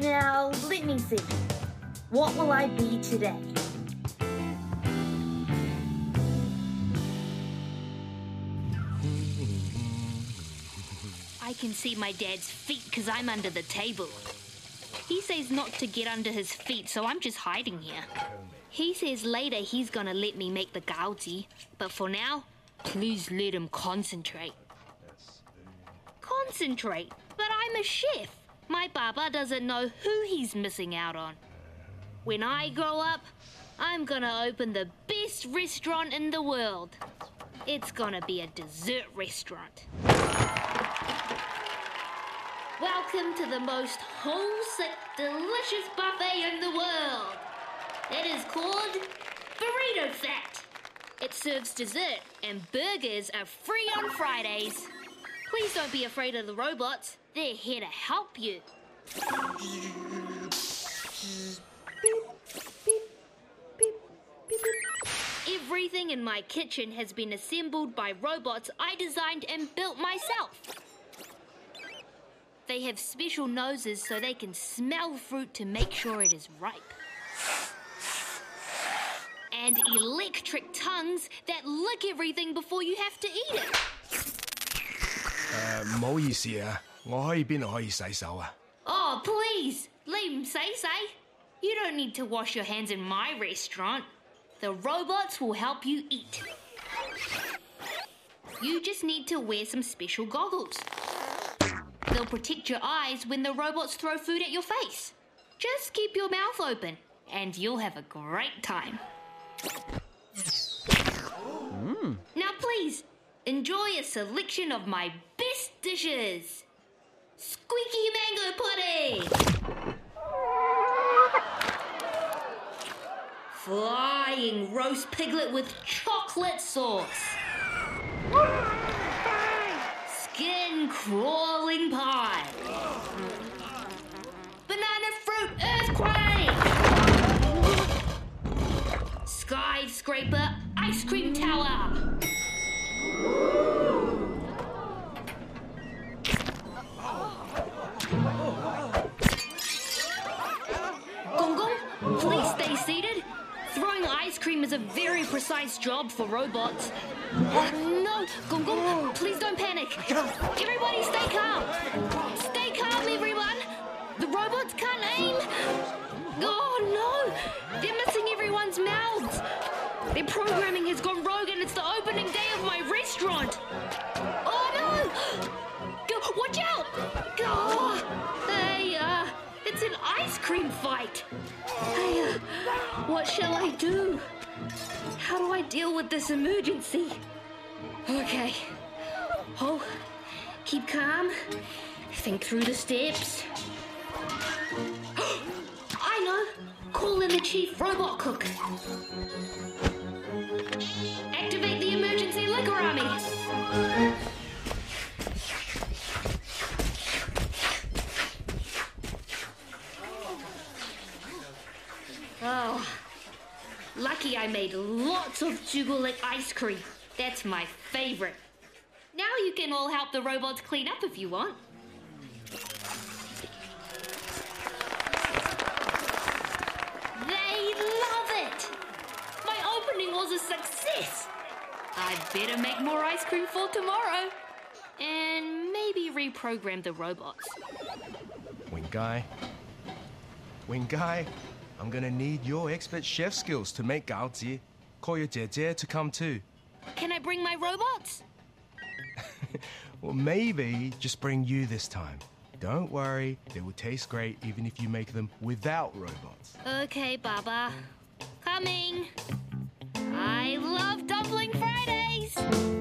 Now, let me see. What will I be today? I can see my dad's feet because I'm under the table. He says not to get under his feet, so I'm just hiding here. He says later he's gonna let me make the gaozi, but for now, please let him concentrate. Concentrate? But I'm a chef. My baba doesn't know who he's missing out on. When I grow up, I'm gonna open the best restaurant in the world. It's gonna be a dessert restaurant. Welcome to the most homesick, delicious buffet in the world. It is called Burrito Fat. It serves dessert, and burgers are free on Fridays. Please don't be afraid of the robots. They're here to help you. Everything in my kitchen has been assembled by robots I designed and built myself. They have special noses so they can smell fruit to make sure it is ripe. And electric tongues that lick everything before you have to eat it. 诶唔好意思啊，我可以边度可以洗手啊？ Oh, please, leave 'em say say. You don't need to wash your hands in my restaurant. The robots will help you eat. You just need to wear some special goggles. They'll protect your eyes when the robots throw food at your face. Just keep your mouth open, and you'll have a great time. Now, please enjoy a selection of my best dishes. Squeaky mango pudding. Flying roast piglet with chocolate sauce. Skin crawling pie. Please stay seated. Throwing ice cream is a very precise job for robots. Oh, no, Gong Gong, please don't panic. Everybody stay calm. Stay calm, everyone. The robots can't aim. Oh, no. They're missing everyone's mouths. Their programming has gone rogue and it's the opening day of my restaurant. Oh, no. Go, watch out. Oh, hey, uh, it's an ice cream fight. Uh, what shall I do? How do I deal with this emergency? Okay. Oh, keep calm. Think through the steps. I know. Call in the chief robot cook. Activate the emergency liquor army. Oh, lucky I made lots of Jugulik ice cream. That's my favorite. Now you can all help the robots clean up if you want. They love it! My opening was a success! I'd better make more ice cream for tomorrow. And maybe reprogram the robots. Wing Guy. Wing Guy, I'm gonna need your expert chef skills to make gaozi. Call your Jie to come too. Can I bring my robots? Well, maybe just bring you this time. Don't worry, they will taste great even if you make them without robots. Okay, Baba. Coming. I love Dumpling Fridays!